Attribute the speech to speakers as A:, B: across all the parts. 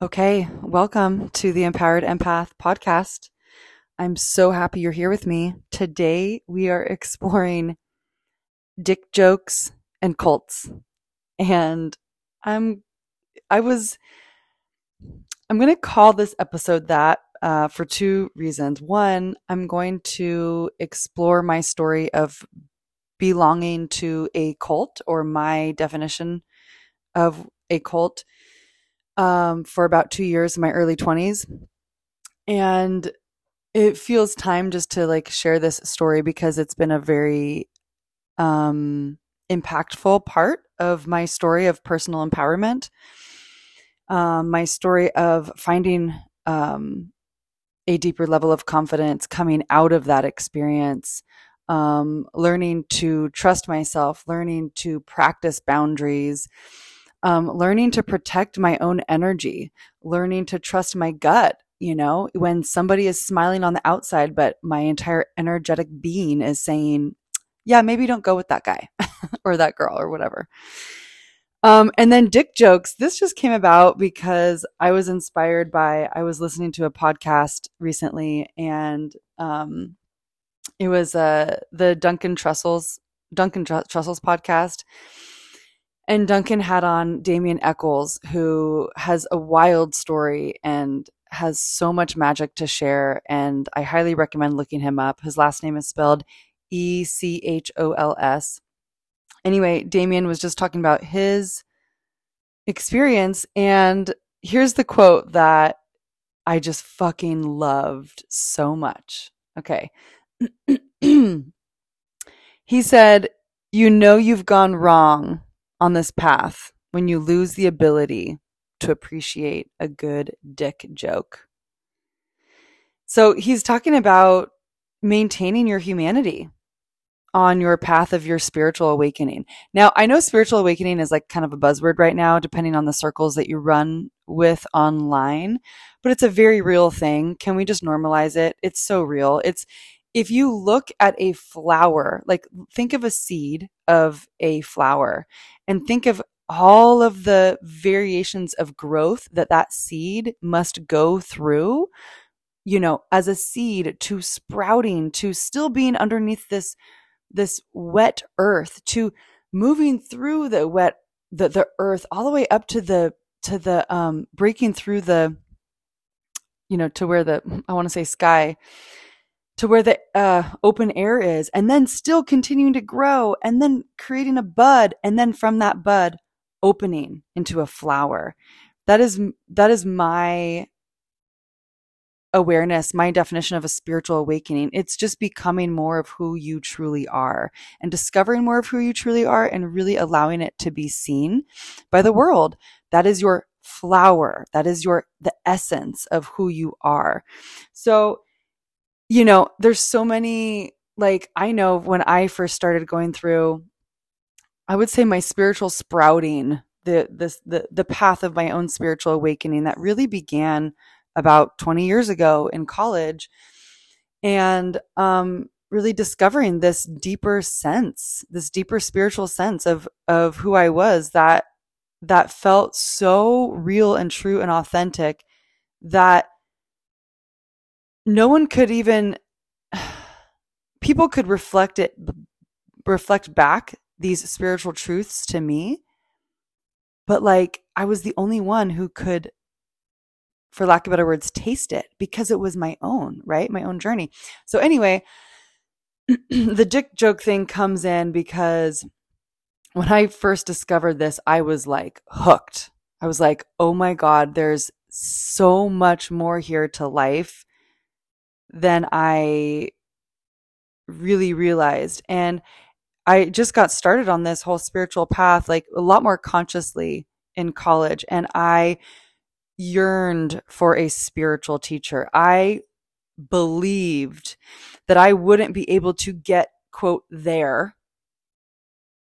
A: Okay, welcome to the Empowered Empath podcast. I'm so happy you're here with me. Today we are exploring dick jokes and cults. And I'm I was I'm going to call this episode that uh, for two reasons. One, I'm going to explore my story of belonging to a cult or my definition of a cult um, for about two years in my early 20s. And it feels time just to like share this story because it's been a very um, impactful part of my story of personal empowerment. Um, my story of finding um, a deeper level of confidence coming out of that experience, um, learning to trust myself, learning to practice boundaries, um, learning to protect my own energy, learning to trust my gut. You know, when somebody is smiling on the outside, but my entire energetic being is saying, yeah, maybe don't go with that guy or that girl or whatever. Um, and then dick jokes. This just came about because I was inspired by, I was listening to a podcast recently and, um, it was, uh, the Duncan Trussell's, Duncan Trussell's podcast and Duncan had on Damien Echols, who has a wild story and has so much magic to share. And I highly recommend looking him up. His last name is spelled E C H O L S. Anyway, Damien was just talking about his experience. And here's the quote that I just fucking loved so much. Okay. he said, You know you've gone wrong on this path when you lose the ability to appreciate a good dick joke. So he's talking about maintaining your humanity on your path of your spiritual awakening. Now, I know spiritual awakening is like kind of a buzzword right now, depending on the circles that you run with online, but it's a very real thing. Can we just normalize it? It's so real. It's, if you look at a flower, like think of a seed of a flower and think of all of the variations of growth that that seed must go through, you know, as a seed to sprouting, to still being underneath this, this wet earth, to moving through the wet, the, the earth all the way up to the, to the, um, breaking through the, you know, to where the, I want to say sky, to where the uh, open air is and then still continuing to grow and then creating a bud and then from that bud opening into a flower. That is that is my awareness my definition of a spiritual awakening. It's just becoming more of who you truly are and discovering more of who you truly are and really allowing it to be seen by the world. That is your flower. That is your the essence of who you are. So you know, there's so many, like, I know when I first started going through, I would say my spiritual sprouting, the, this, the, the path of my own spiritual awakening that really began about 20 years ago in college. And, um, really discovering this deeper sense, this deeper spiritual sense of, of who I was that, that felt so real and true and authentic that no one could even people could reflect it reflect back these spiritual truths to me. But like i was the only one who could for lack of better words taste it because it was my own right? My own journey. So anyway the dick joke thing comes in because when i first discovered this i was like hooked. I was like oh my god there's so much more here to life than I really realized. And I just got started on this whole spiritual path, like a lot more consciously in college. And I yearned for a spiritual teacher. I believed that I wouldn't be able to get, quote, there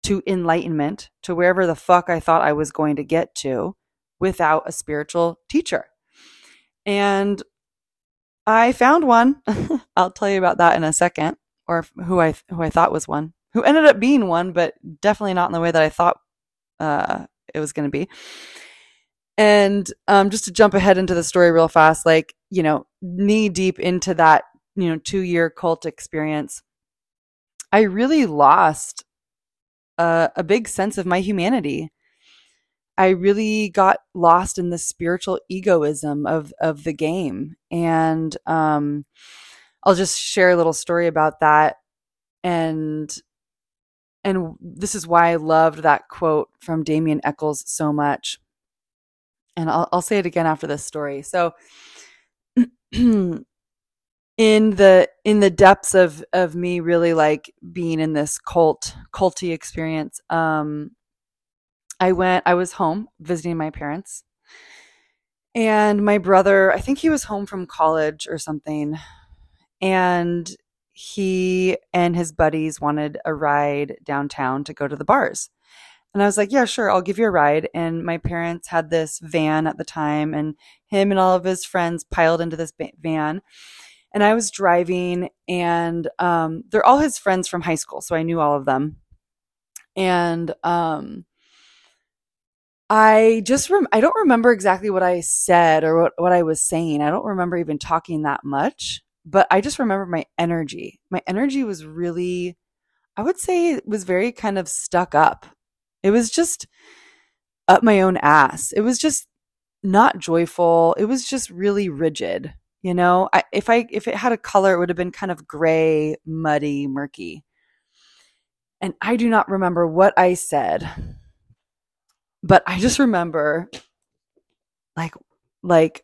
A: to enlightenment, to wherever the fuck I thought I was going to get to without a spiritual teacher. And I found one. I'll tell you about that in a second, or who I who I thought was one, who ended up being one, but definitely not in the way that I thought uh, it was going to be. and um, just to jump ahead into the story real fast, like, you know, knee deep into that, you know, two year cult experience, I really lost a, a big sense of my humanity. I really got lost in the spiritual egoism of of the game, and um, I'll just share a little story about that. And and this is why I loved that quote from Damien Echols so much. And I'll, I'll say it again after this story. So, in the in the depths of of me really like being in this cult culty experience, um, I went. I was home visiting my parents, and my brother. I think he was home from college or something, and he and his buddies wanted a ride downtown to go to the bars. And I was like, yeah, sure, I'll give you a ride. And my parents had this van at the time, and him and all of his friends piled into this van. And I was driving, and um, they're all his friends from high school, so I knew all of them. And um, I just rem- I don't remember exactly what I said or what, what I was saying. I don't remember even talking that much but I just remember my energy. My energy was really, I would say it was very kind of stuck up. It was just up my own ass. It was just not joyful. It was just really rigid. You know, I, if I if it had a color, it would have been kind of gray, muddy, murky. And I do not remember what I said, but I just remember, like, like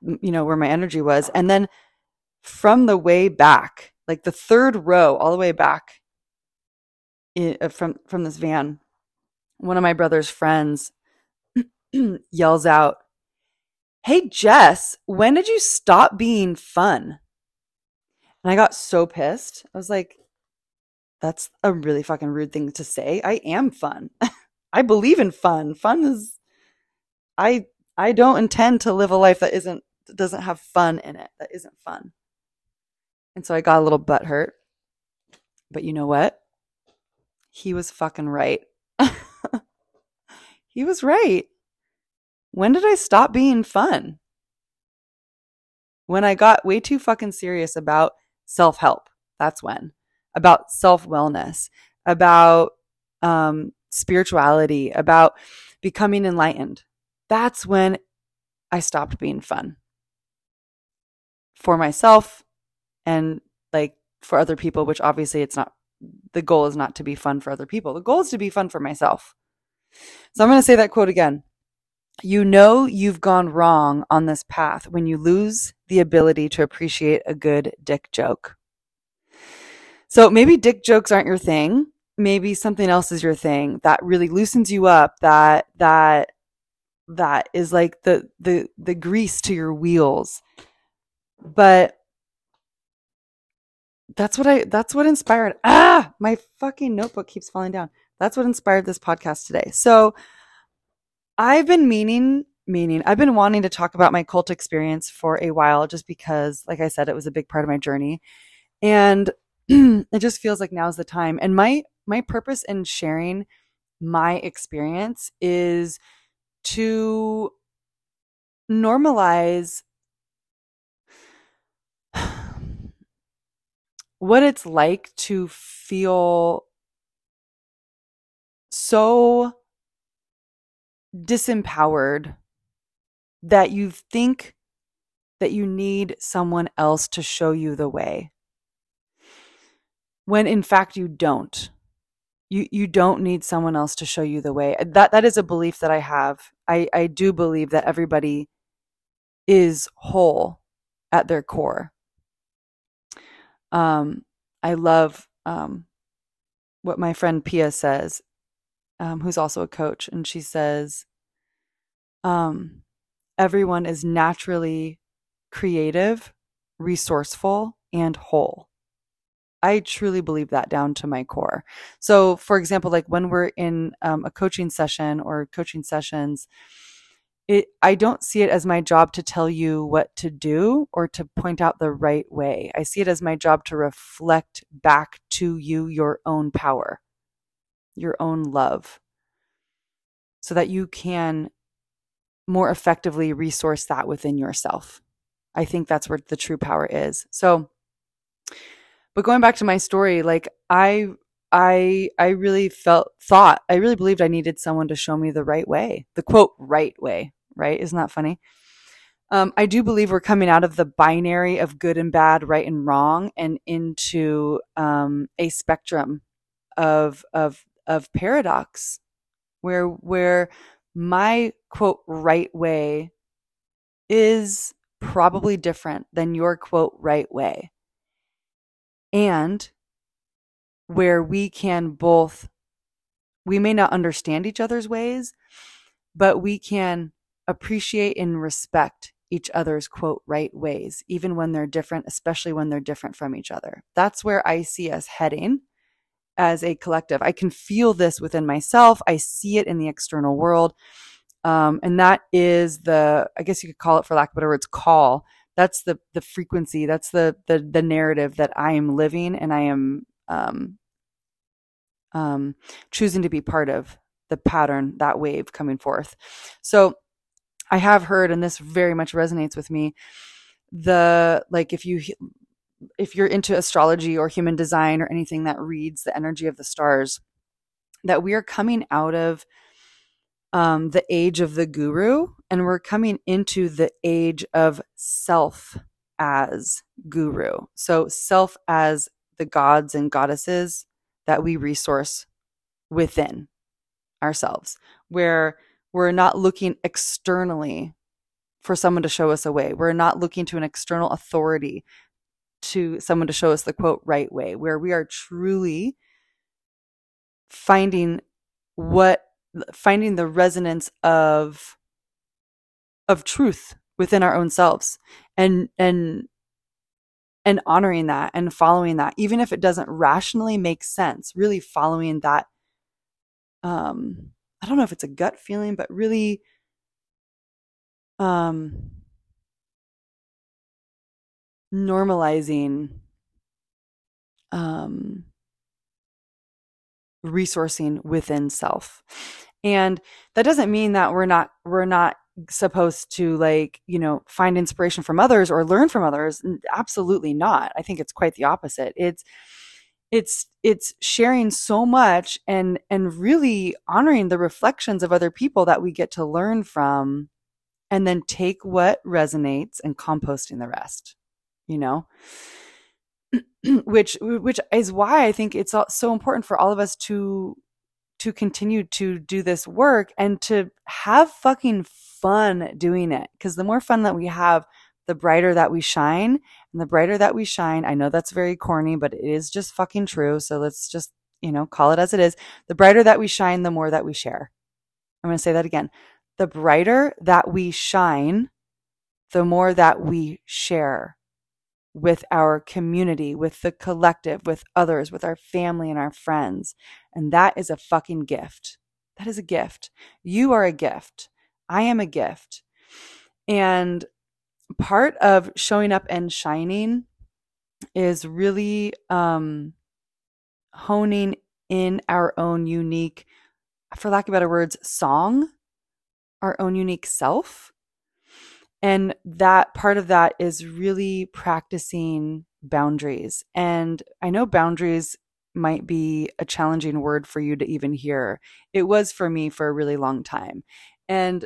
A: you know, where my energy was. And then from the way back, like the third row, all the way back in, uh, from, from this van, one of my brother's friends yells out, Hey, Jess, when did you stop being fun? And I got so pissed. I was like, that's a really fucking rude thing to say. I am fun. I believe in fun. Fun is I I don't intend to live a life that isn't doesn't have fun in it. That isn't fun. And so I got a little butt hurt. But you know what? He was fucking right. he was right. When did I stop being fun? When I got way too fucking serious about self help. That's when. About self wellness, about um, spirituality, about becoming enlightened that's when I stopped being fun for myself and like for other people, which obviously it's not, the goal is not to be fun for other people. The goal is to be fun for myself. So I'm going to say that quote again. You know you've gone wrong on this path when you lose the ability to appreciate a good dick joke. So maybe dick jokes aren't your thing. Maybe something else is your thing that really loosens you up, that, that that is like the the the grease to your wheels. But that's what i that's what inspired ah my fucking notebook keeps falling down. That's what inspired this podcast today. So i've been meaning meaning i've been wanting to talk about my cult experience for a while just because like i said it was a big part of my journey. And it just feels like now's the time. And my my purpose in sharing my experience is to normalize what it's like to feel so disempowered that you think that you need someone else to show you the way when in fact you don't you you don't need someone else to show you the way. That that is a belief that i have. I i do believe that everybody is whole at their core. Um i love um what my friend pia says um who's also a coach and she says um everyone is naturally creative resourceful and whole I truly believe that down to my core. So, for example, like when we're in um, a coaching session or coaching sessions, it I don't see it as my job to tell you what to do or to point out the right way. I see it as my job to reflect back to you your own power, your own love, so that you can more effectively resource that within yourself. I think that's where the true power is. So, but going back to my story, like I, I, I really felt, thought, I really believed I needed someone to show me the right way, the quote, right way, right? Isn't that funny? Um, I do believe we're coming out of the binary of good and bad, right and wrong, and into um, a spectrum of of of paradox, where where my quote right way is probably different than your quote right way, and where we can both we may not understand each other's ways, but we can appreciate and respect each other's quote right ways, even when they're different, especially when they're different from each other. That's where I see us heading as a collective. I can feel this within myself. I see it in the external world. Um, and that is the, I guess you could call it for lack of better words, call. That's the, the frequency. That's the, the, the narrative that I am living and I am, um, um, choosing to be part of the pattern, that wave coming forth. So I have heard, and this very much resonates with me, the like if you if you're into astrology or human design or anything that reads the energy of the stars, that we are coming out of um, the age of the guru and we're coming into the age of self as guru. So, self as the gods and goddesses that we resource within ourselves, where we're not looking externally for someone to show us a way. We're not looking to an external authority to someone to show us the quote right way, where we are truly finding what finding the resonance of of truth within our own selves and and and honoring that and following that even if it doesn't rationally make sense really following that um I don't know if it's a gut feeling, but really um, normalizing um, resourcing within self. And that doesn't mean that we're not we're not supposed to like, you know, find inspiration from others or learn from others. Absolutely not. I think it's quite the opposite. It's it's it's sharing so much and and really honoring the reflections of other people that we get to learn from and then take what resonates and composting the rest you know which which is why i think it's so important for all of us to to continue to do this work and to have fucking fun doing it because the more fun that we have the brighter that we shine and the brighter that we shine. I know that's very corny, but it is just fucking true. So let's just, you know, call it as it is. The brighter that we shine, the more that we share. I'm going to say that again. The brighter that we shine, the more that we share with our community, with the collective, with others, with our family and our friends. And that is a fucking gift. That is a gift. You are a gift. I am a gift. And part of showing up and shining is really um, honing in our own unique, for lack of better words, song, our own unique self. And that part of that is really practicing boundaries. And I know boundaries might be a challenging word for you to even hear. It was for me for a really long time. And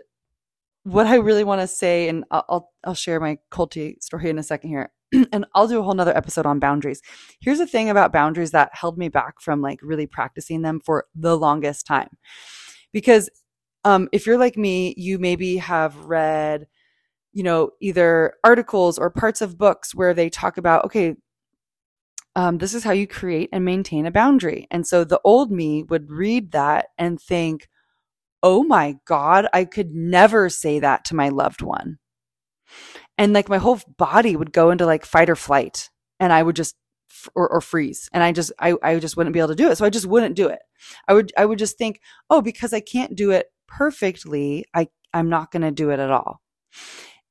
A: what I really want to say, and I'll, I'll share my culty story in a second here, and I'll do a whole nother episode on boundaries. Here's the thing about boundaries that held me back from like really practicing them for the longest time. Because um, if you're like me, you maybe have read, you know, either articles or parts of books where they talk about, okay, um, this is how you create and maintain a boundary. And so the old me would read that and think, oh my God, I could never say that to my loved one. And like my whole body would go into like fight or flight and I would just, or, or freeze. And I just, I, I just wouldn't be able to do it. So I just wouldn't do it. I would, I would just think, oh, because I can't do it perfectly, I, I'm not going to do it at all.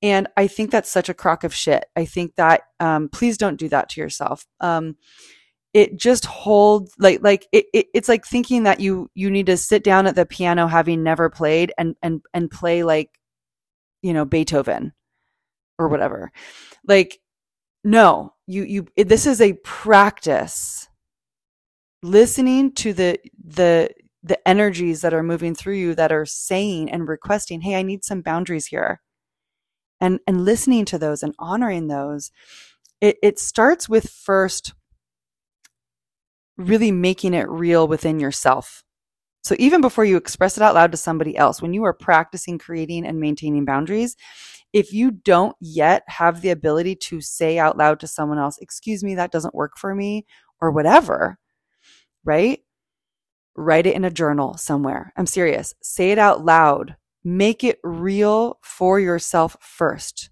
A: And I think that's such a crock of shit. I think that, um, please don't do that to yourself. Um, it just holds like like it, it, it's like thinking that you you need to sit down at the piano having never played and and and play like you know, Beethoven or whatever. Like, no, you, you, this is a practice. Listening to the, the, the energies that are moving through you that are saying and requesting, Hey, I need some boundaries here. And, and listening to those and honoring those. It, it starts with first really making it real within yourself. So even before you express it out loud to somebody else, when you are practicing creating and maintaining boundaries, if you don't yet have the ability to say out loud to someone else, excuse me, that doesn't work for me, or whatever, right? Write it in a journal somewhere. I'm serious. Say it out loud. Make it real for yourself first.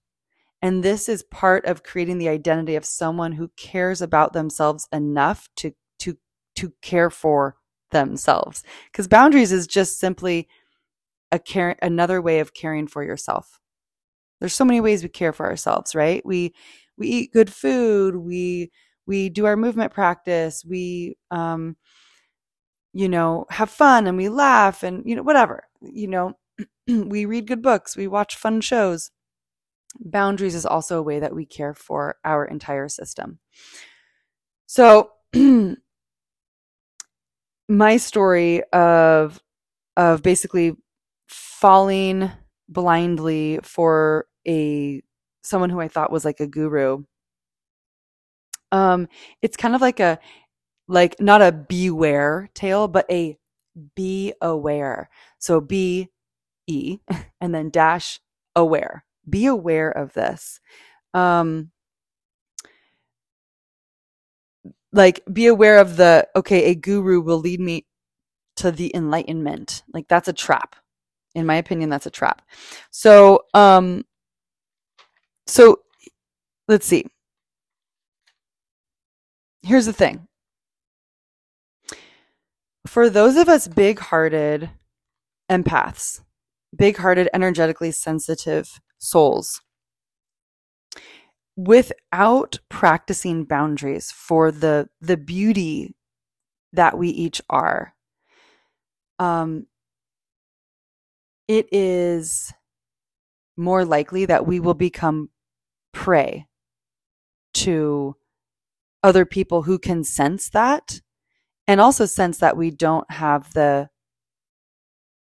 A: And this is part of creating the identity of someone who cares about themselves enough to to to care for themselves. Because boundaries is just simply a care another way of caring for yourself. There's so many ways we care for ourselves, right? We we eat good food, we we do our movement practice, we um you know, have fun and we laugh and you know whatever. You know, we read good books, we watch fun shows. Boundaries is also a way that we care for our entire system. So my story of of basically falling blindly for a someone who I thought was like a guru. Um, it's kind of like a like not a beware tale, but a be aware. So be e and then dash aware. Be aware of this. Um, like be aware of the okay a guru will lead me to the enlightenment. Like that's a trap. In my opinion that's a trap. So um so let's see. Here's the thing. For those of us big-hearted empaths big-hearted energetically sensitive souls. Without practicing boundaries for the the beauty that we each are um it is more likely that we will become prey to other people who can sense that and also sense that we don't have the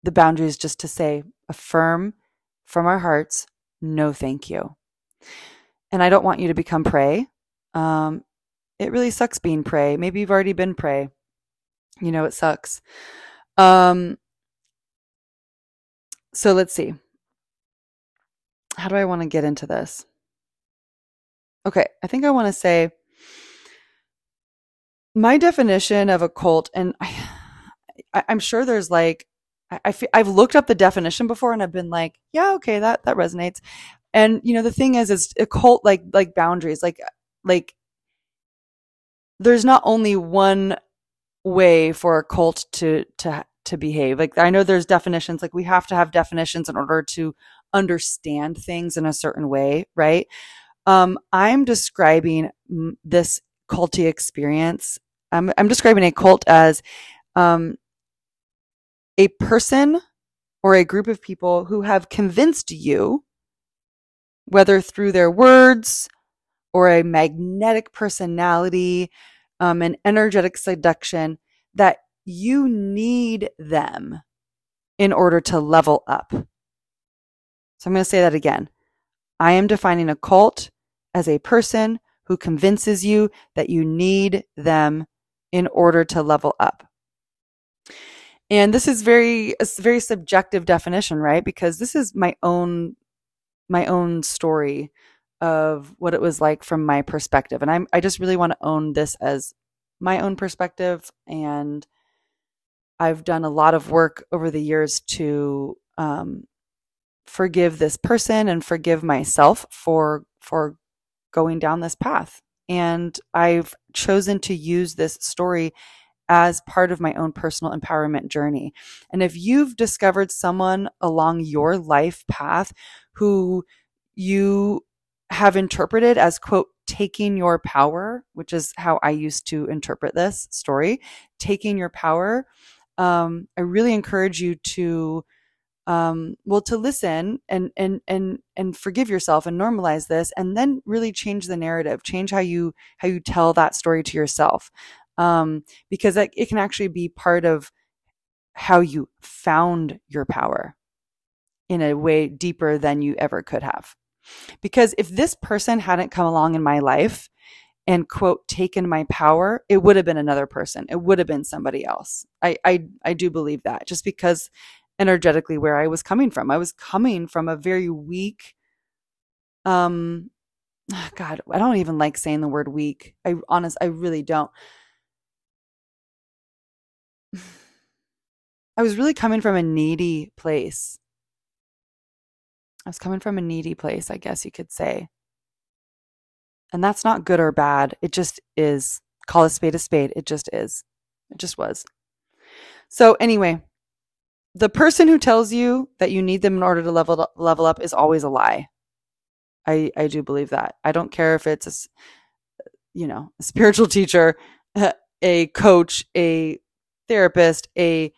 A: the boundaries just to say affirm from our hearts no thank you and I don't want you to become prey. Um, it really sucks being prey. Maybe you've already been prey. You know, it sucks. Um, so let's see. How do I want to get into this? Okay, I think I want to say my definition of a cult, and I, am sure there's like, I, I I've looked up the definition before and I've been like, yeah, okay, that that resonates. And you know, the thing is, is a cult like like boundaries, like like there's not only one way for a cult to to to behave. Like I know there's definitions, like we have to have definitions in order to understand things in a certain way, right? Um, I'm describing this culty experience. I'm, I'm describing a cult as um, a person or a group of people who have convinced you whether through their words or a magnetic personality, um, an energetic seduction, that you need them in order to level up. So I'm going to say that again. I am defining a cult as a person who convinces you that you need them in order to level up. And this is very a very subjective definition, right? Because this is my own my own story of what it was like from my perspective. And I'm, I just really want to own this as my own perspective. And I've done a lot of work over the years to um, forgive this person and forgive myself for for going down this path. And I've chosen to use this story as part of my own personal empowerment journey. And if you've discovered someone along your life path who you have interpreted as quote taking your power which is how i used to interpret this story taking your power um, i really encourage you to um, well to listen and and and and forgive yourself and normalize this and then really change the narrative change how you how you tell that story to yourself um, because it, it can actually be part of how you found your power in a way deeper than you ever could have because if this person hadn't come along in my life and quote taken my power it would have been another person it would have been somebody else i i, I do believe that just because energetically where I was coming from. I was coming from a very weak, um, God, I don't even like saying the word weak. I honest, I really don't. I was really coming from a needy place. I was coming from a needy place, I guess you could say. And that's not good or bad. It just is. Call a spade a spade. It just is. It just was. So, anyway, the person who tells you that you need them in order to level level up is always a lie. I I do believe that. I don't care if it's a you know, a spiritual teacher, a coach, a therapist, a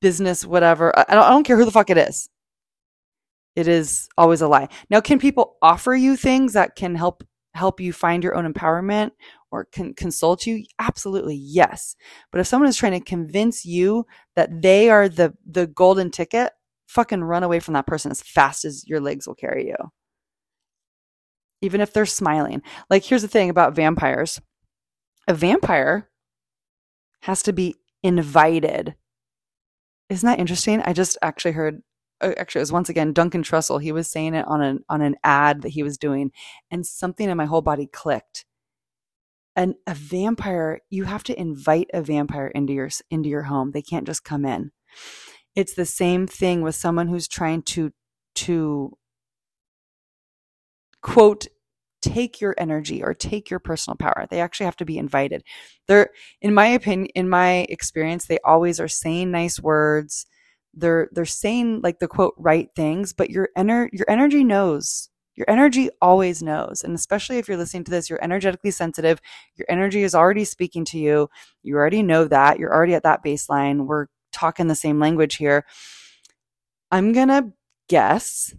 A: business whatever. I don't, I don't care who the fuck it is. It is always a lie. Now, can people offer you things that can help help you find your own empowerment or can consult you? Absolutely, yes. But if someone is trying to convince you that they are the the golden ticket, fucking run away from that person as fast as your legs will carry you. Even if they're smiling. Like here's the thing about vampires. A vampire has to be invited. Isn't that interesting? I just actually heard uh, actually it was once again Duncan Trussell. He was saying it on an on an ad that he was doing and something in my whole body clicked and a vampire you have to invite a vampire into your into your home they can't just come in it's the same thing with someone who's trying to to quote take your energy or take your personal power they actually have to be invited they're in my opinion in my experience they always are saying nice words they're they're saying like the quote right things but your ener- your energy knows your energy always knows. And especially if you're listening to this, you're energetically sensitive. Your energy is already speaking to you. You already know that. You're already at that baseline. We're talking the same language here. I'm going to guess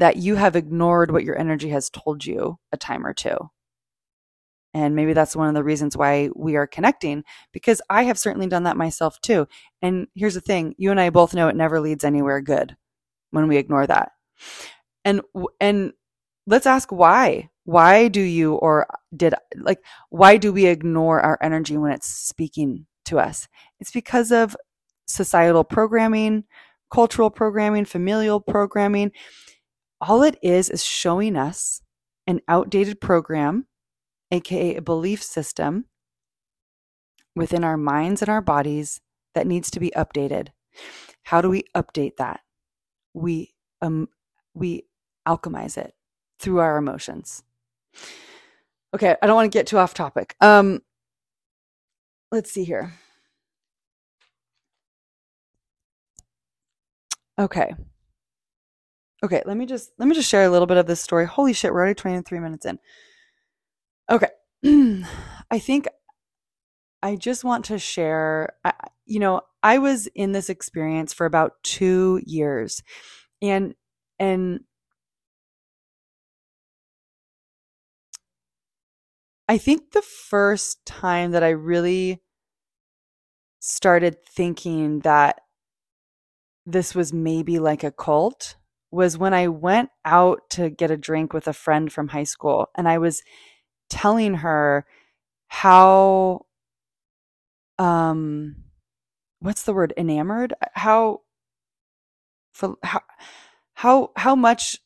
A: that you have ignored what your energy has told you a time or two. And maybe that's one of the reasons why we are connecting because I have certainly done that myself too. And here's the thing you and I both know it never leads anywhere good when we ignore that and and let's ask why why do you or did like why do we ignore our energy when it's speaking to us it's because of societal programming cultural programming familial programming all it is is showing us an outdated program aka a belief system within our minds and our bodies that needs to be updated how do we update that we um we alchemize it through our emotions. Okay, I don't want to get too off topic. Um, let's see here. Okay. Okay, let me just let me just share a little bit of this story. Holy shit, we're already 23 minutes in. Okay. I think I just want to share I, you know, I was in this experience for about 2 years. And and I think the first time that I really started thinking that this was maybe like a cult was when I went out to get a drink with a friend from high school and I was telling her how um what's the word enamored how for how how how much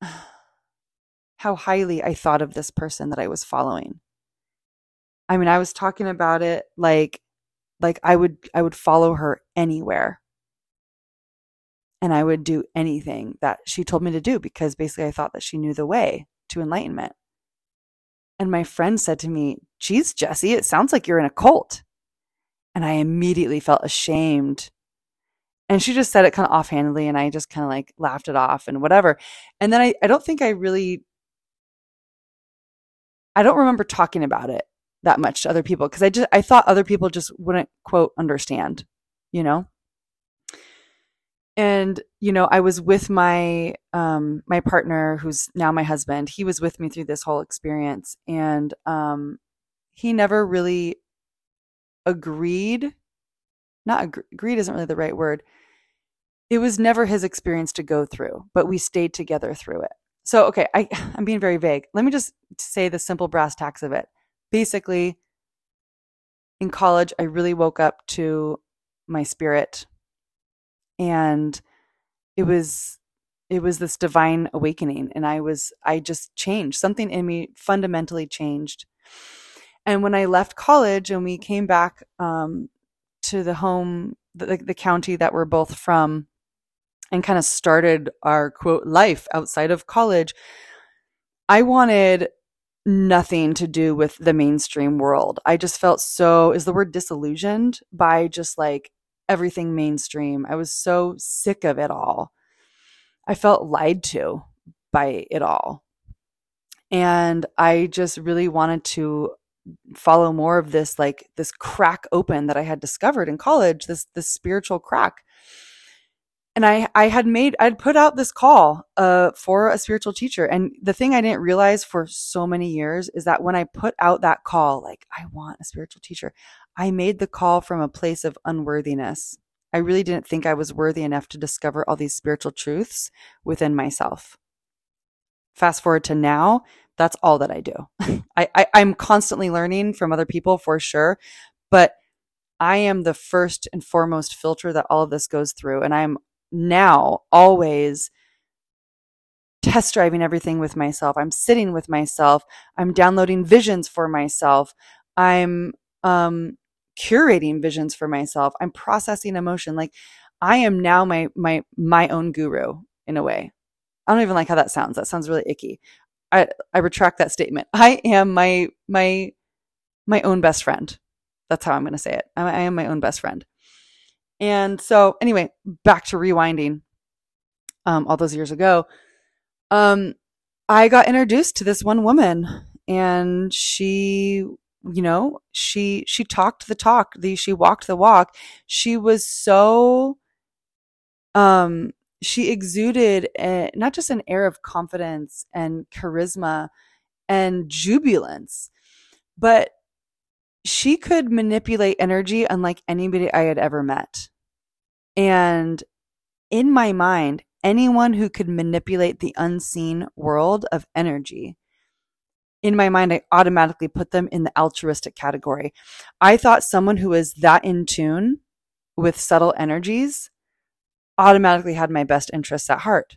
A: how highly I thought of this person that I was following. I mean, I was talking about it like like I would I would follow her anywhere. And I would do anything that she told me to do because basically I thought that she knew the way to enlightenment. And my friend said to me, Geez, Jesse, it sounds like you're in a cult. And I immediately felt ashamed. And she just said it kind of offhandedly, and I just kind of like laughed it off and whatever. And then I, I don't think I really I don't remember talking about it that much to other people because I just I thought other people just wouldn't quote understand you know? And, you know, I was with my um my partner who's now my husband. He was with me through this whole experience and um he never really agreed. Not ag- agreed isn't really the right word. It was never his experience to go through, but we stayed together through it. So, okay, I, I'm being very vague. Let me just say the simple brass tacks of it. Basically, in college, I really woke up to my spirit and it was it was this divine awakening and i was i just changed. Something in me fundamentally changed. And when i left college and we came back um, to the home the, the county that we're both from and kind of started our quote life outside of college i wanted nothing to do with the mainstream world. I just felt so is the word disillusioned by just like everything mainstream. I was so sick of it all. I felt lied to by it all. And I just really wanted to follow more of this like this crack open that I had discovered in college, this this spiritual crack. And I I had made I'd put out this call uh for a spiritual teacher and the thing I didn't realize for so many years is that when I put out that call like I want a spiritual teacher, I made the call from a place of unworthiness. I really didn't think I was worthy enough to discover all these spiritual truths within myself. Fast forward to now, that's all that I do. I, I, I'm constantly learning from other people for sure, but I am the first and foremost filter that all of this goes through. And I'm now always test driving everything with myself. I'm sitting with myself. I'm downloading visions for myself. I'm um, curating visions for myself. I'm processing emotion. Like I am now my my my own guru in a way. I don't even like how that sounds. That sounds really icky. I I retract that statement. I am my my my own best friend. That's how I'm going to say it. I, I am my own best friend. And so anyway, back to rewinding. Um, all those years ago, um, I got introduced to this one woman, and she you know she she talked the talk the she walked the walk. She was so um she exuded a, not just an air of confidence and charisma and jubilance but she could manipulate energy unlike anybody i had ever met. And in my mind anyone who could manipulate the unseen world of energy in my mind, I automatically put them in the altruistic category. I thought someone who was that in tune with subtle energies automatically had my best interests at heart.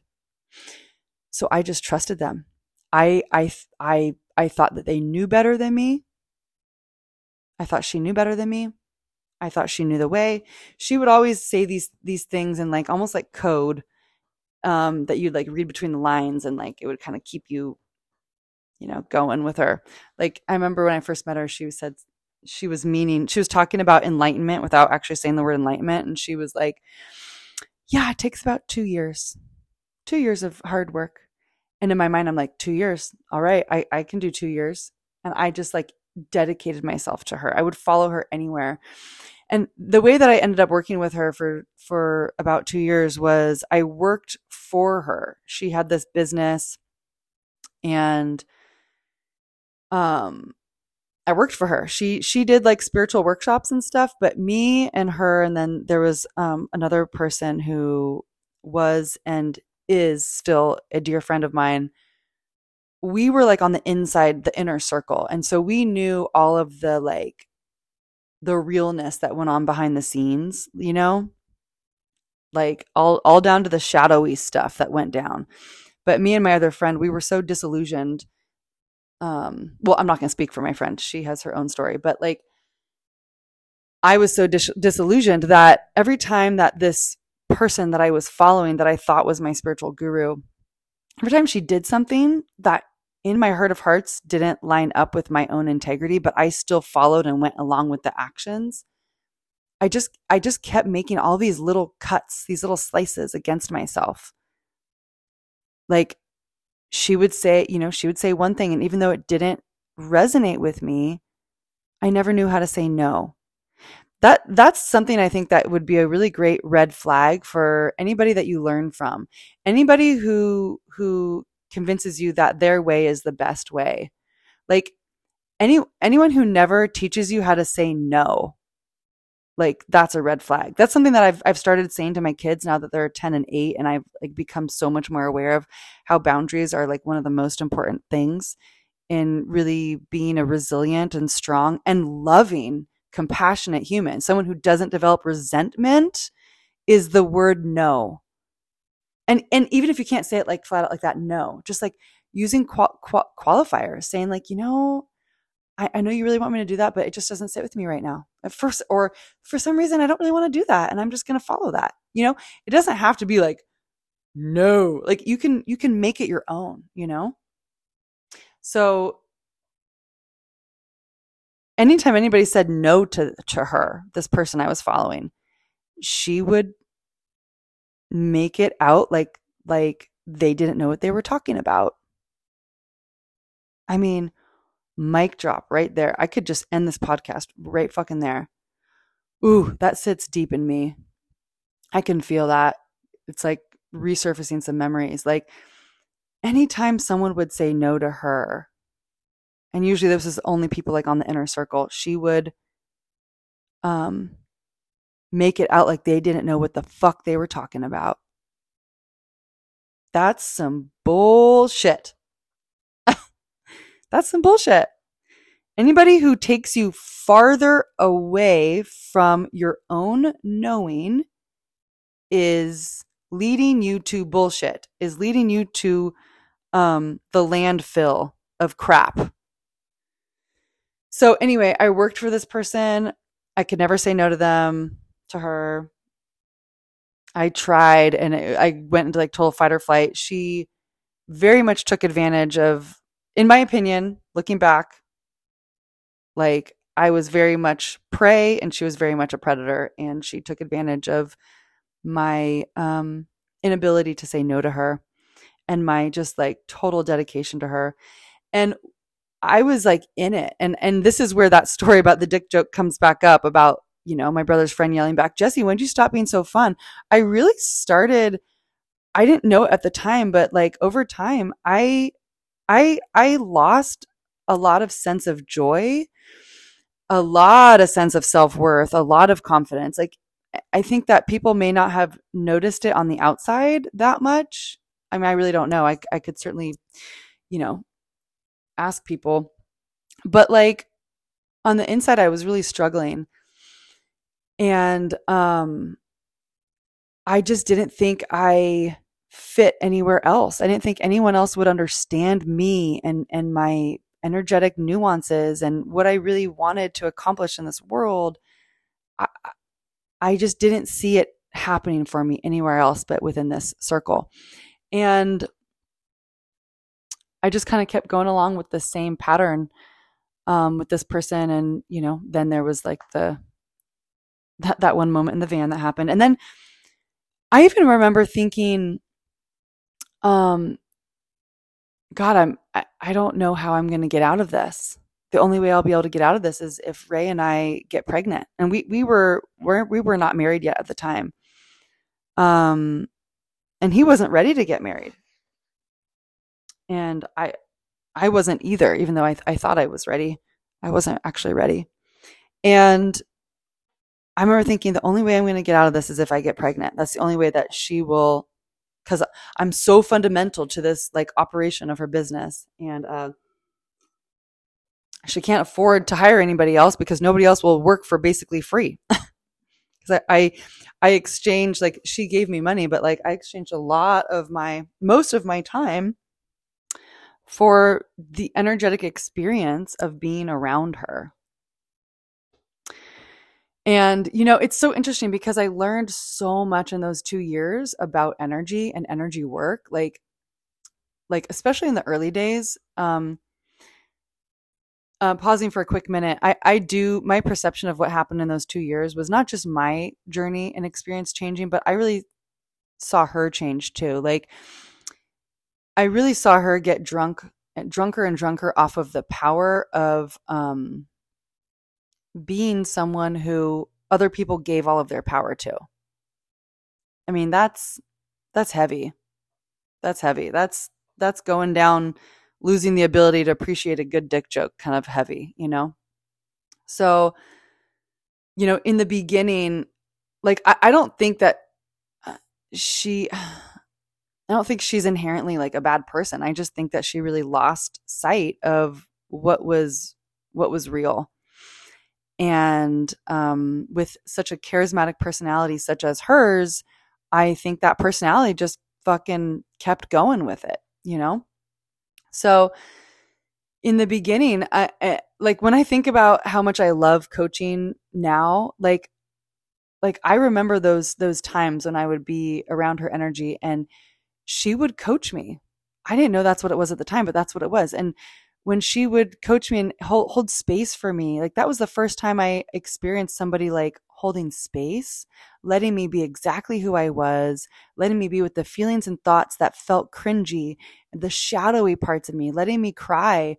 A: So I just trusted them. I, I, I, I thought that they knew better than me. I thought she knew better than me. I thought she knew the way. She would always say these, these things in like almost like code, um, that you'd like read between the lines and like it would kind of keep you you know, going with her. Like I remember when I first met her, she said she was meaning she was talking about enlightenment without actually saying the word enlightenment and she was like, "Yeah, it takes about 2 years. 2 years of hard work." And in my mind I'm like, 2 years. All right, I I can do 2 years." And I just like dedicated myself to her. I would follow her anywhere. And the way that I ended up working with her for for about 2 years was I worked for her. She had this business and um I worked for her. She she did like spiritual workshops and stuff, but me and her and then there was um another person who was and is still a dear friend of mine. We were like on the inside, the inner circle. And so we knew all of the like the realness that went on behind the scenes, you know? Like all all down to the shadowy stuff that went down. But me and my other friend, we were so disillusioned um well i'm not going to speak for my friend. She has her own story but like i was so dis- disillusioned that every time that this person that i was following that i thought was my spiritual guru every time she did something that in my heart of hearts didn't line up with my own integrity but i still followed and went along with the actions i just i just kept making all these little cuts these little slices against myself. Like she would say, you know, she would say one thing. And even though it didn't resonate with me, I never knew how to say no. that that's something I think that would be a really great red flag for anybody that you learn from. Anybody who who convinces you that their way is the best way. Like any anyone who never teaches you how to say no like that's a red flag. That's something that i've i've started saying to my kids now that they're 10 and 8 and i've like become so much more aware of how boundaries are like one of the most important things in really being a resilient and strong and loving compassionate human. Someone who doesn't develop resentment is the word no. And and even if you can't say it like flat out like that no. Just like using qual- qual- qualifiers saying like you know I, I know you really want me to do that, but it just doesn't sit with me right now. At first, or for some reason, I don't really want to do that. And I'm just going to follow that. You know, it doesn't have to be like, no, like you can, you can make it your own, you know? So anytime anybody said no to, to her, this person I was following, she would make it out like, like they didn't know what they were talking about. I mean, mic drop right there. I could just end this podcast right fucking there. Ooh, that sits deep in me. I can feel that. It's like resurfacing some memories. Like anytime someone would say no to her, and usually this is only people like on the inner circle, she would um make it out like they didn't know what the fuck they were talking about. That's some bullshit. That's some bullshit. Anybody who takes you farther away from your own knowing is leading you to bullshit, is leading you to um, the landfill of crap. So, anyway, I worked for this person. I could never say no to them, to her. I tried and I went into like total fight or flight. She very much took advantage of in my opinion, looking back, like I was very much prey and she was very much a predator and she took advantage of my um inability to say no to her and my just like total dedication to her. And I was like in it. And and this is where that story about the dick joke comes back up about, you know, my brother's friend yelling back, "Jesse, when did you stop being so fun?" I really started I didn't know at the time, but like over time, I I I lost a lot of sense of joy, a lot of sense of self-worth, a lot of confidence. Like I think that people may not have noticed it on the outside that much. I mean, I really don't know. I I could certainly, you know, ask people. But like on the inside I was really struggling. And um I just didn't think I fit anywhere else. I didn't think anyone else would understand me and and my energetic nuances and what I really wanted to accomplish in this world. I, I just didn't see it happening for me anywhere else but within this circle. And I just kind of kept going along with the same pattern um, with this person. And, you know, then there was like the, that, that one moment in the van that happened. And then I even remember thinking, um, God, I'm, I, don't know how I'm going to get out of this. The only way I'll be able to get out of this is if Ray and I get pregnant. And we, we were, we're, we were not married yet at the time. Um, and he wasn't ready to get married. And I, I wasn't either, even though I, I thought I was ready. I wasn't actually ready. And I remember thinking the only way I'm going to get out of this is if I get pregnant. That's the only way that she will because I'm so fundamental to this like operation of her business. And uh, she can't afford to hire anybody else because nobody else will work for basically free. Because I, I, I exchanged like she gave me money, but like I exchanged a lot of my most of my time for the energetic experience of being around her. And, you know, it's so interesting because I learned so much in those two years about energy and energy work. Like, like, especially in the early days, um, uh, pausing for a quick minute, I, I do, my perception of what happened in those two years was not just my journey and experience changing, but I really saw her change too. Like, I really saw her get drunk, drunker and drunker off of the power of, um, being someone who other people gave all of their power to. I mean, that's that's heavy. That's heavy. That's that's going down losing the ability to appreciate a good dick joke kind of heavy, you know? So, you know, in the beginning, like, I, I don't think that uh, she, I don't think she's inherently like a bad person. I just think that she really lost sight of what was, what was real. And um, with such a charismatic personality such as hers, I think that personality just fucking kept going with it, you know? So in the beginning, I, I, like when I think about how much I love coaching now, like like I remember those those times when I would be around her energy and she would coach me. I didn't know that's what it was at the time, but that's what it was. And when she would coach me and hold, hold space for me, like that was the first time I experienced somebody like holding space, letting me be exactly who I was, letting me be with the feelings and thoughts that felt cringy, the shadowy parts of me, letting me cry,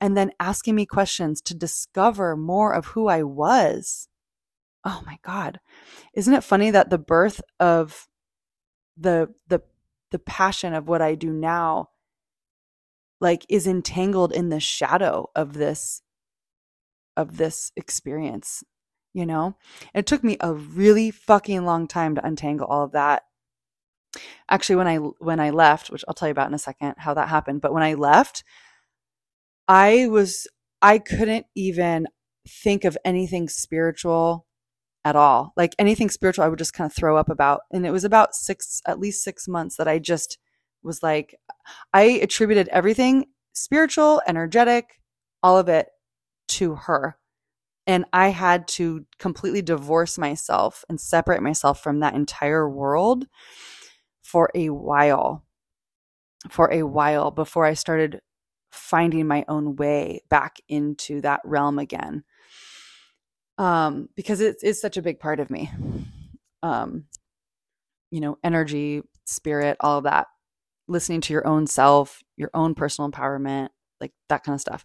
A: and then asking me questions to discover more of who I was. Oh my God. Isn't it funny that the birth of the, the, the passion of what I do now like is entangled in the shadow of this of this experience you know? It took me a really fucking long time to untangle all of that. Actually, when I when I left, which I'll tell you about in a second how that happened, but when I left, I was I couldn't even think of anything spiritual at all. Like anything spiritual I would just kind of throw up about. And it was about 6 at least 6 months that I just was like I attributed everything spiritual, energetic, all of it to her and I had to completely divorce myself and separate myself from that entire world for a while. For a while before I started finding my own way back into that realm again. Um, because it's, it's such a big part of me. Um, you know, energy, spirit, all that. Listening to your own self, your own personal empowerment, like that kind of stuff.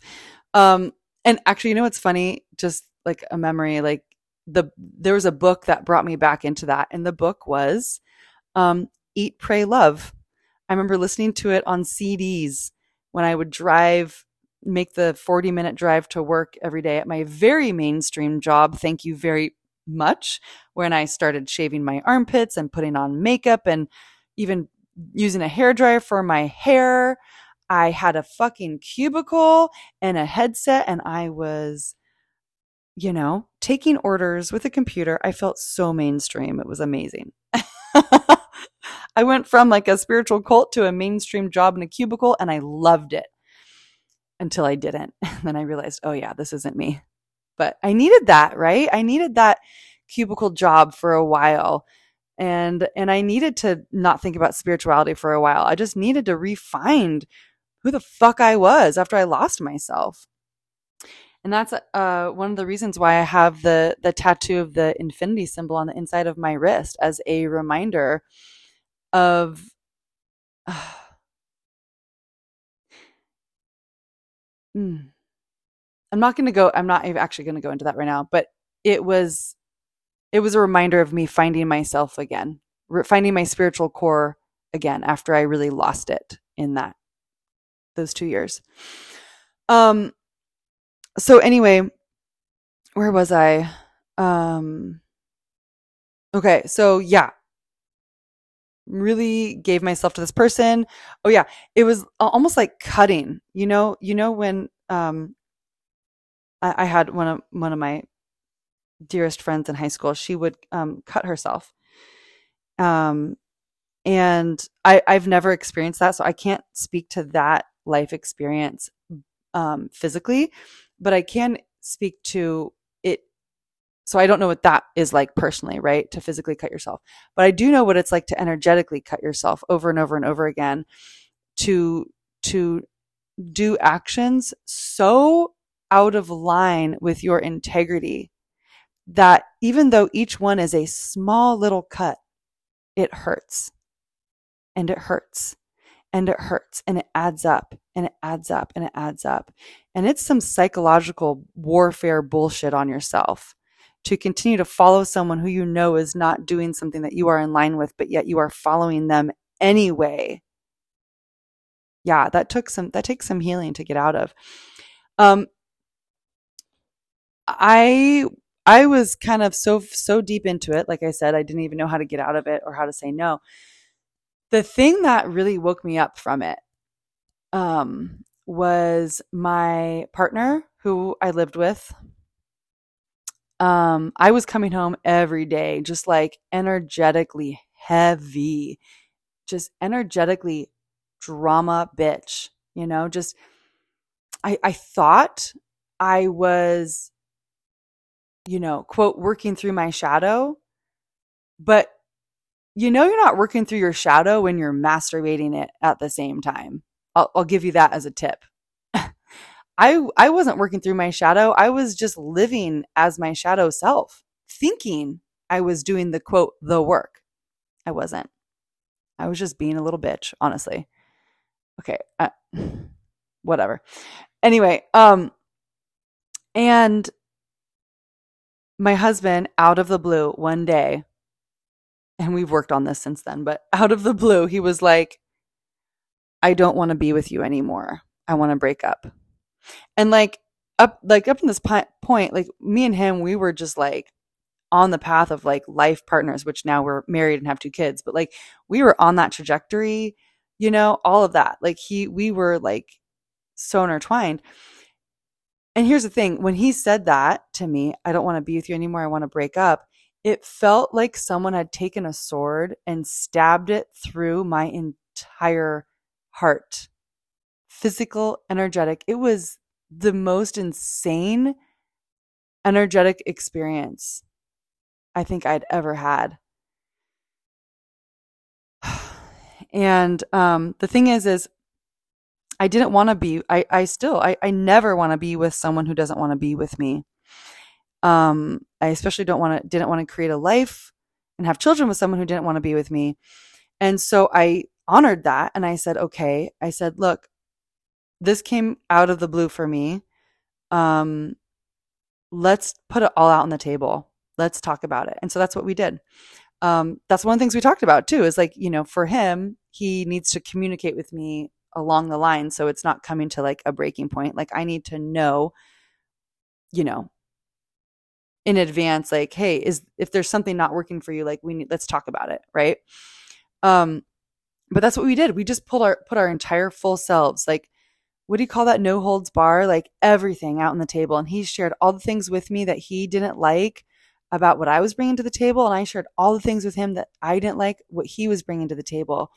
A: Um, and actually, you know what's funny? Just like a memory like the there was a book that brought me back into that and the book was um, eat pray love i remember listening to it on cds when i would drive make the 40 minute drive to work every day at my very mainstream job thank you very much when i started shaving my armpits and putting on makeup and even using a hair dryer for my hair i had a fucking cubicle and a headset and i was you know, taking orders with a computer, I felt so mainstream. It was amazing. I went from like a spiritual cult to a mainstream job in a cubicle and I loved it until I didn't. And then I realized, oh yeah, this isn't me. But I needed that, right? I needed that cubicle job for a while. And and I needed to not think about spirituality for a while. I just needed to refine who the fuck I was after I lost myself and that's uh, one of the reasons why I have the the tattoo of the infinity symbol on the inside of my wrist as a reminder of. Uh, I'm not going to go. I'm not actually going to go into that right now, but it was it was a reminder of me finding myself again, finding my spiritual core again after I really lost it in that those two years. Um, so anyway, where was I? Um, okay, so yeah, really gave myself to this person. Oh yeah, it was almost like cutting. You know, you know when um, I, I had one of one of my dearest friends in high school. She would um, cut herself. Um, and I, I've never experienced that, so I can't speak to that life experience um, physically but I can speak to it. So I don't know what that is like personally, right? To physically cut yourself. But I do know what it's like to energetically cut yourself over and over and over again to, to do actions so out of line with your integrity that even though each one is a small little cut, it hurts and it hurts and it hurts and it adds up and it adds up and it adds up. And it's some psychological warfare bullshit on yourself. to continue to follow someone who you know is not doing something that you are in line with, but yet you are following them anyway. Yeah, that took some that takes some healing to get out of. Um I I was kind of so so deep into it, like I said, I didn't even know how to get out of it or how to say no. The thing that really woke me up from it um was my partner who I lived with um, I was coming home every day, just like energetically heavy, just energetically drama bitch, you know, just I, I thought I was, you know, quote, working through my shadow, but you know, you're not working through your shadow when you're masturbating it at the same time. I'll, I'll give you that as a tip. I I wasn't working through my shadow. I was just living as my shadow self, thinking I was doing the quote the work. I wasn't. I was just being a little bitch, honestly. Okay, uh, whatever. Anyway, um and my husband out of the blue one day and we've worked on this since then, but out of the blue, he was like, I don't want to be with you anymore. I want to break up. And like up like up in this point, like me and him, we were just like on the path of like life partners, which now we're married and have two kids, but like we were on that trajectory, you know, all of that. Like he, we were like so intertwined. And here's the thing when he said that to me, I don't want to be with you anymore. I want to break up. It felt like someone had taken a sword and stabbed it through my entire heart physical, energetic. It was the most insane energetic experience I think I'd ever had. And um, the thing is, is I didn't want to be. I I still I I never want to be with someone who doesn't want to be with me. Um, I especially don't want to didn't want to create a life and have children with someone who didn't want to be with me. And so I honored that and I said, okay. I said, look, this came out of the blue for me. Um, let's put it all out on the table. Let's talk about it. And so that's what we did. Um, that's one of the things we talked about too, is like, you know, for him, he needs to communicate with me along the line. So it's not coming to like a breaking point. Like I need to know, you know, in advance, like, hey, is if there's something not working for you, like we need, let's talk about it. Right. Um, but that's what we did. We just pulled our, put our entire full selves, like what do you call that? No holds bar, like everything out on the table. And he shared all the things with me that he didn't like about what I was bringing to the table. And I shared all the things with him that I didn't like what he was bringing to the table.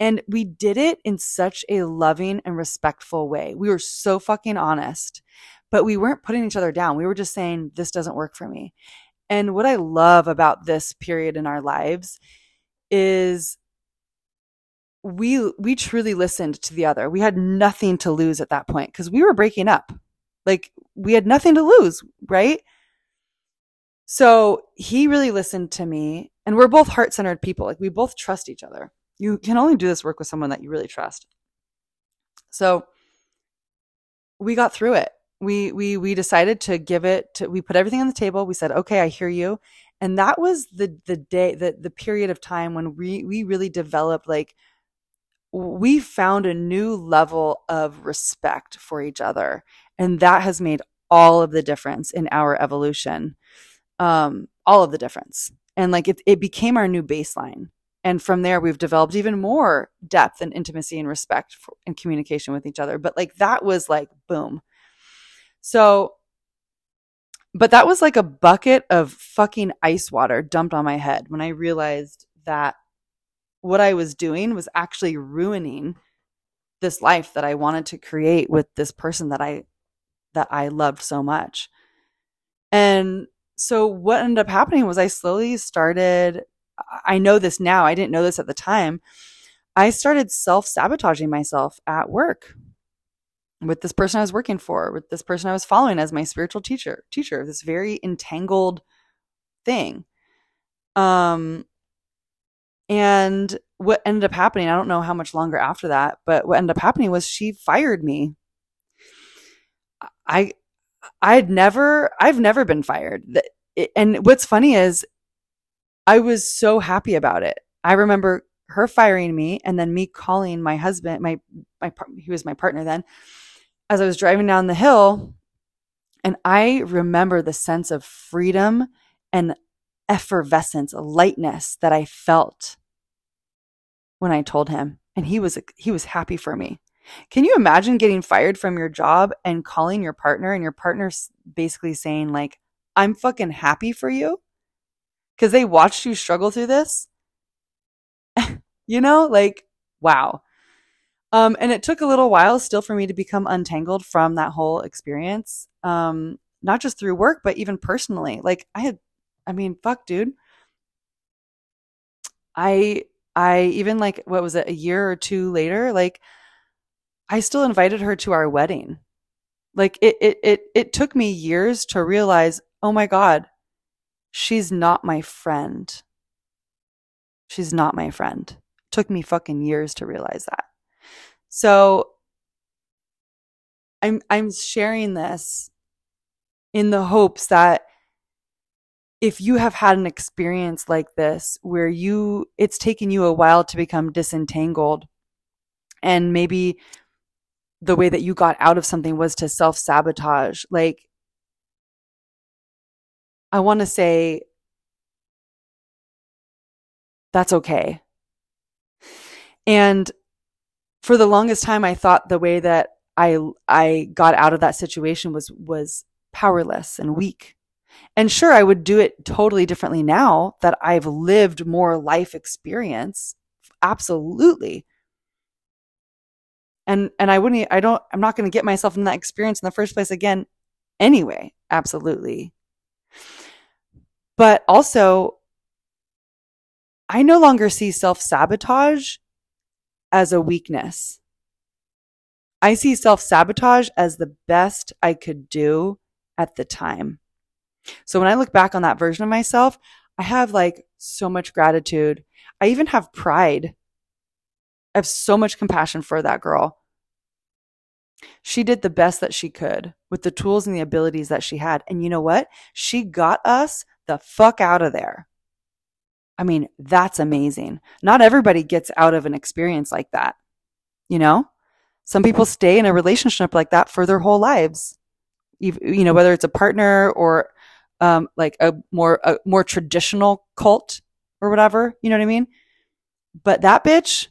A: And we did it in such a loving and respectful way. We were so fucking honest, but we weren't putting each other down. We were just saying, this doesn't work for me. And what I love about this period in our lives is we we truly listened to the other. We had nothing to lose at that point because we were breaking up. Like we had nothing to lose, right? So he really listened to me, and we're both heart centered people. Like we both trust each other. You can only do this work with someone that you really trust. So we got through it. We we we decided to give it to we put everything on the table. We said, "Okay, I hear you." And that was the the day the the period of time when we we really developed like we found a new level of respect for each other. And that has made all of the difference in our evolution. Um, all of the difference. And like it, it became our new baseline. And from there, we've developed even more depth and intimacy and respect for, and communication with each other. But like that was like boom. So, but that was like a bucket of fucking ice water dumped on my head when I realized that what I was doing was actually ruining this life that I wanted to create with this person that I that I loved so much. And so what ended up happening was I slowly started I know this now, I didn't know this at the time. I started self-sabotaging myself at work with this person I was working for, with this person I was following as my spiritual teacher, teacher, this very entangled thing. Um and what ended up happening, I don't know how much longer after that, but what ended up happening was she fired me. I I had never I've never been fired. and what's funny is I was so happy about it. I remember her firing me and then me calling my husband, my, my, he was my partner then, as I was driving down the hill. And I remember the sense of freedom and effervescence, lightness that I felt when I told him. And he was, he was happy for me. Can you imagine getting fired from your job and calling your partner and your partner's basically saying like, I'm fucking happy for you? Cause they watched you struggle through this you know, like, wow. Um, and it took a little while still for me to become untangled from that whole experience. Um, not just through work, but even personally. Like I had, I mean, fuck, dude. I, I even like, what was it, a year or two later, like I still invited her to our wedding. Like it, it, it, it took me years to realize, oh my God, she's not my friend. She's not my friend. Took me fucking years to realize that. So I'm I'm sharing this in the hopes that if you have had an experience like this where you it's taken you a while to become disentangled and maybe the way that you got out of something was to self-sabotage like I want to say that's okay. And for the longest time, I thought the way that I, I got out of that situation was, was powerless and weak. And sure, I would do it totally differently now that I've lived more life experience. Absolutely. And, and I wouldn't, I don't, I'm not going to get myself in that experience in the first place again anyway. Absolutely. But also, I no longer see self sabotage as a weakness. I see self sabotage as the best I could do at the time. So when I look back on that version of myself, I have like so much gratitude. I even have pride. I have so much compassion for that girl. She did the best that she could with the tools and the abilities that she had. And you know what? She got us the fuck out of there. I mean, that's amazing. Not everybody gets out of an experience like that. You know, some people stay in a relationship like that for their whole lives. You, know, whether it's a partner or um, like a more a more traditional cult or whatever. You know what I mean? But that bitch,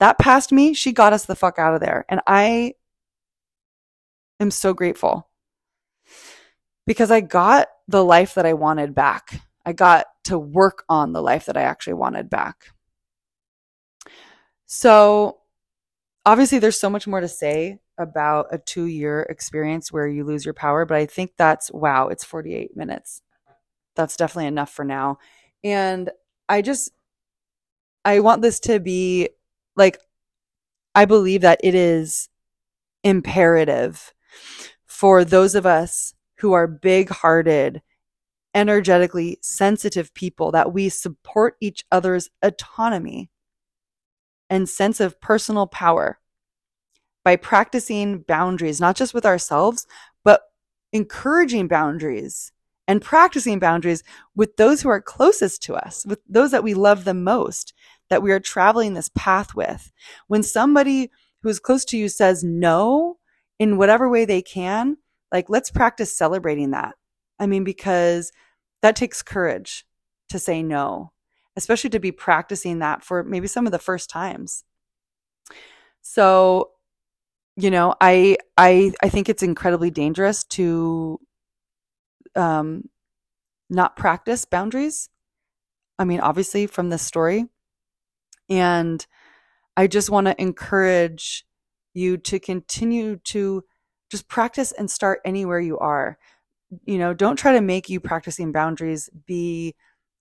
A: that passed me, she got us the fuck out of there, and I am so grateful because I got the life that I wanted back. I got to work on the life that I actually wanted back. So, obviously, there's so much more to say about a two year experience where you lose your power, but I think that's wow, it's 48 minutes. That's definitely enough for now. And I just, I want this to be like, I believe that it is imperative for those of us who are big hearted energetically sensitive people that we support each other's autonomy and sense of personal power by practicing boundaries, not just with ourselves, but encouraging boundaries and practicing boundaries with those who are closest to us, with those that we love the most, that we are traveling this path with. When somebody who is close to you says no in whatever way they can, like let's practice celebrating that. I mean, because that takes courage to say no, especially to be practicing that for maybe some of the first times. So, you know, I I I think it's incredibly dangerous to um not practice boundaries. I mean, obviously from this story. And I just want to encourage you to continue to just practice and start anywhere you are. You know don't try to make you practicing boundaries be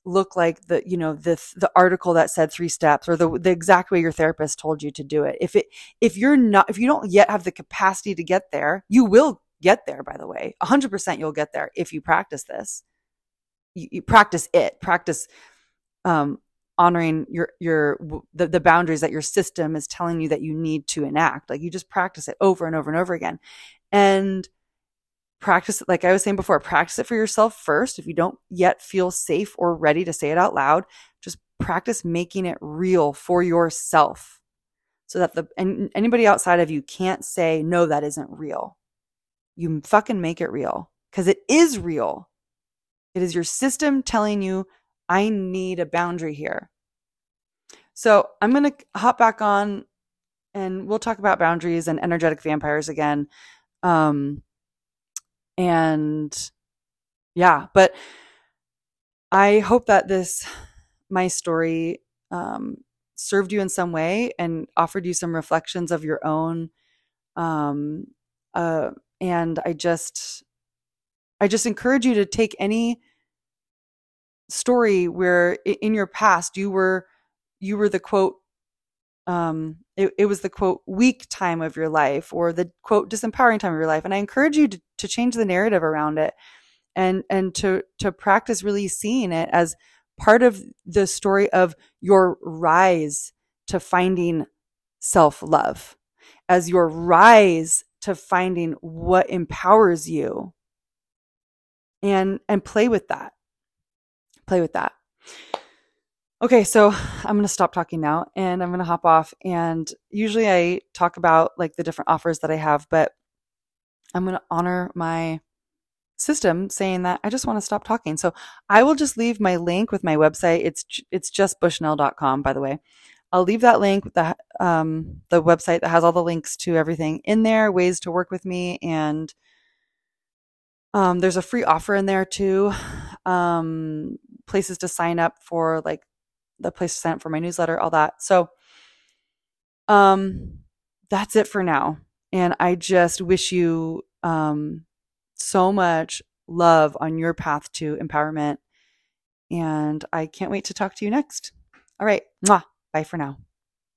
A: look like the you know the the article that said three steps or the the exact way your therapist told you to do it. If it if you're not if you don't yet have the capacity to get there you will get there by the way. 100% you'll get there if you practice this. You, you practice it. Practice um honoring your your the, the boundaries that your system is telling you that you need to enact. Like you just practice it over and over and over again and practice like I was saying before, practice it for yourself first. If you don't yet feel safe or ready to say it out loud, just practice making it real for yourself so that the and anybody outside of you can't say no that isn't real. You fucking make it real cuz it is real. It is your system telling you I need a boundary here. So, I'm going to hop back on and we'll talk about boundaries and energetic vampires again. Um and yeah, but I hope that this, my story, um, served you in some way and offered you some reflections of your own. Um, uh, and I just, I just encourage you to take any story where in your past you were, you were the quote um, it, it was the quote weak time of your life or the quote disempowering time of your life. And i encourage you to, to change the narrative around it and and to to practice really seeing it as part of the story of your rise to finding self-love as your rise to finding what empowers you. And and play with that. Play with that Okay, so I'm going to stop talking now and I'm going to hop off. And usually I talk about like the different offers that I have, but I'm going to honor my system saying that I just want to stop talking. So I will just leave my link with my website. It's it's just bushnell.com by the way. I'll leave that link with the um the website that has all the links to everything in there, ways to work with me and um, there's a free offer in there too. Um, places to sign up for like the place to sign up for my newsletter, all that. So, um, that's it for now. And I just wish you um, so much love on your path to empowerment. And I can't wait to talk to you next. All right. Mwah. Bye for now.